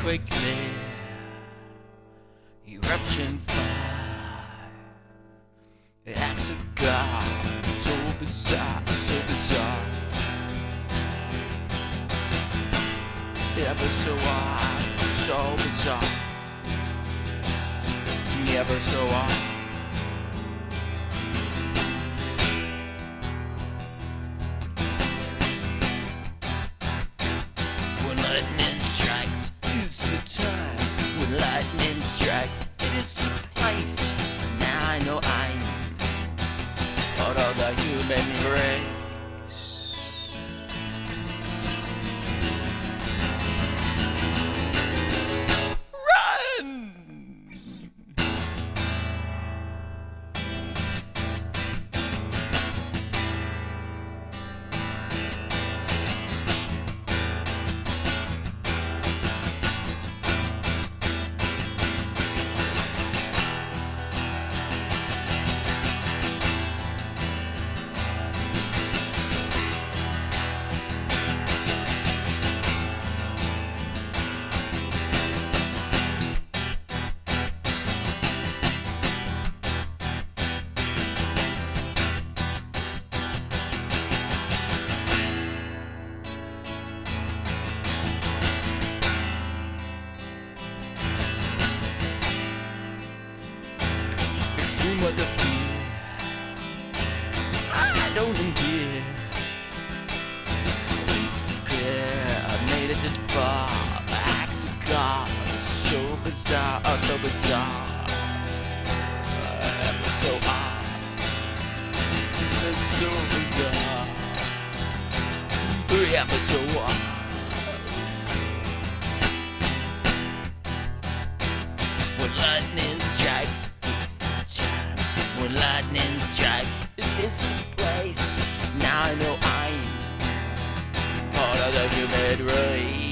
quickly. Eruption fire. Acts of God. So bizarre, so bizarre. Ever so odd, so bizarre. Never so odd. Far. Acts of God. So bizarre. Oh, so bizarre. Uh, so odd. It's so bizarre. Yeah, but so odd. When lightning strikes, it's the time. When lightning strikes, it is the place. Now I know I'm part of the human race.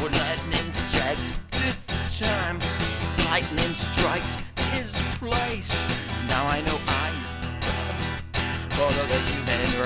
When lightning strikes this time, lightning strikes his place. Now I know part of the human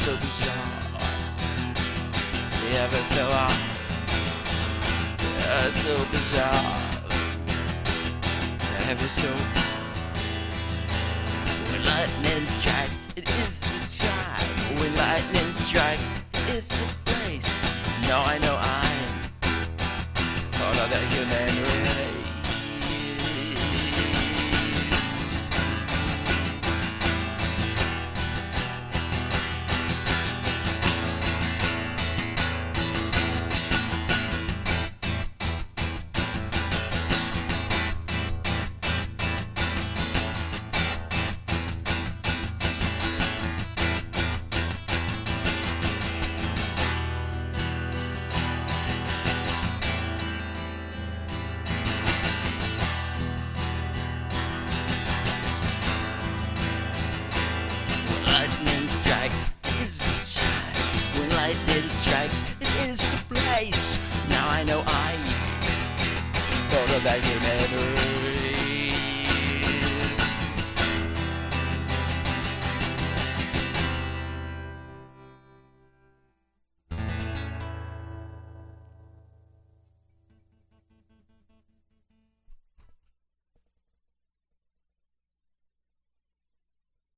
so bizarre. Yeah, but so odd. Yeah, so bizarre. Ever so When lightning strikes, it is the time. When lightning strikes, it's the You never.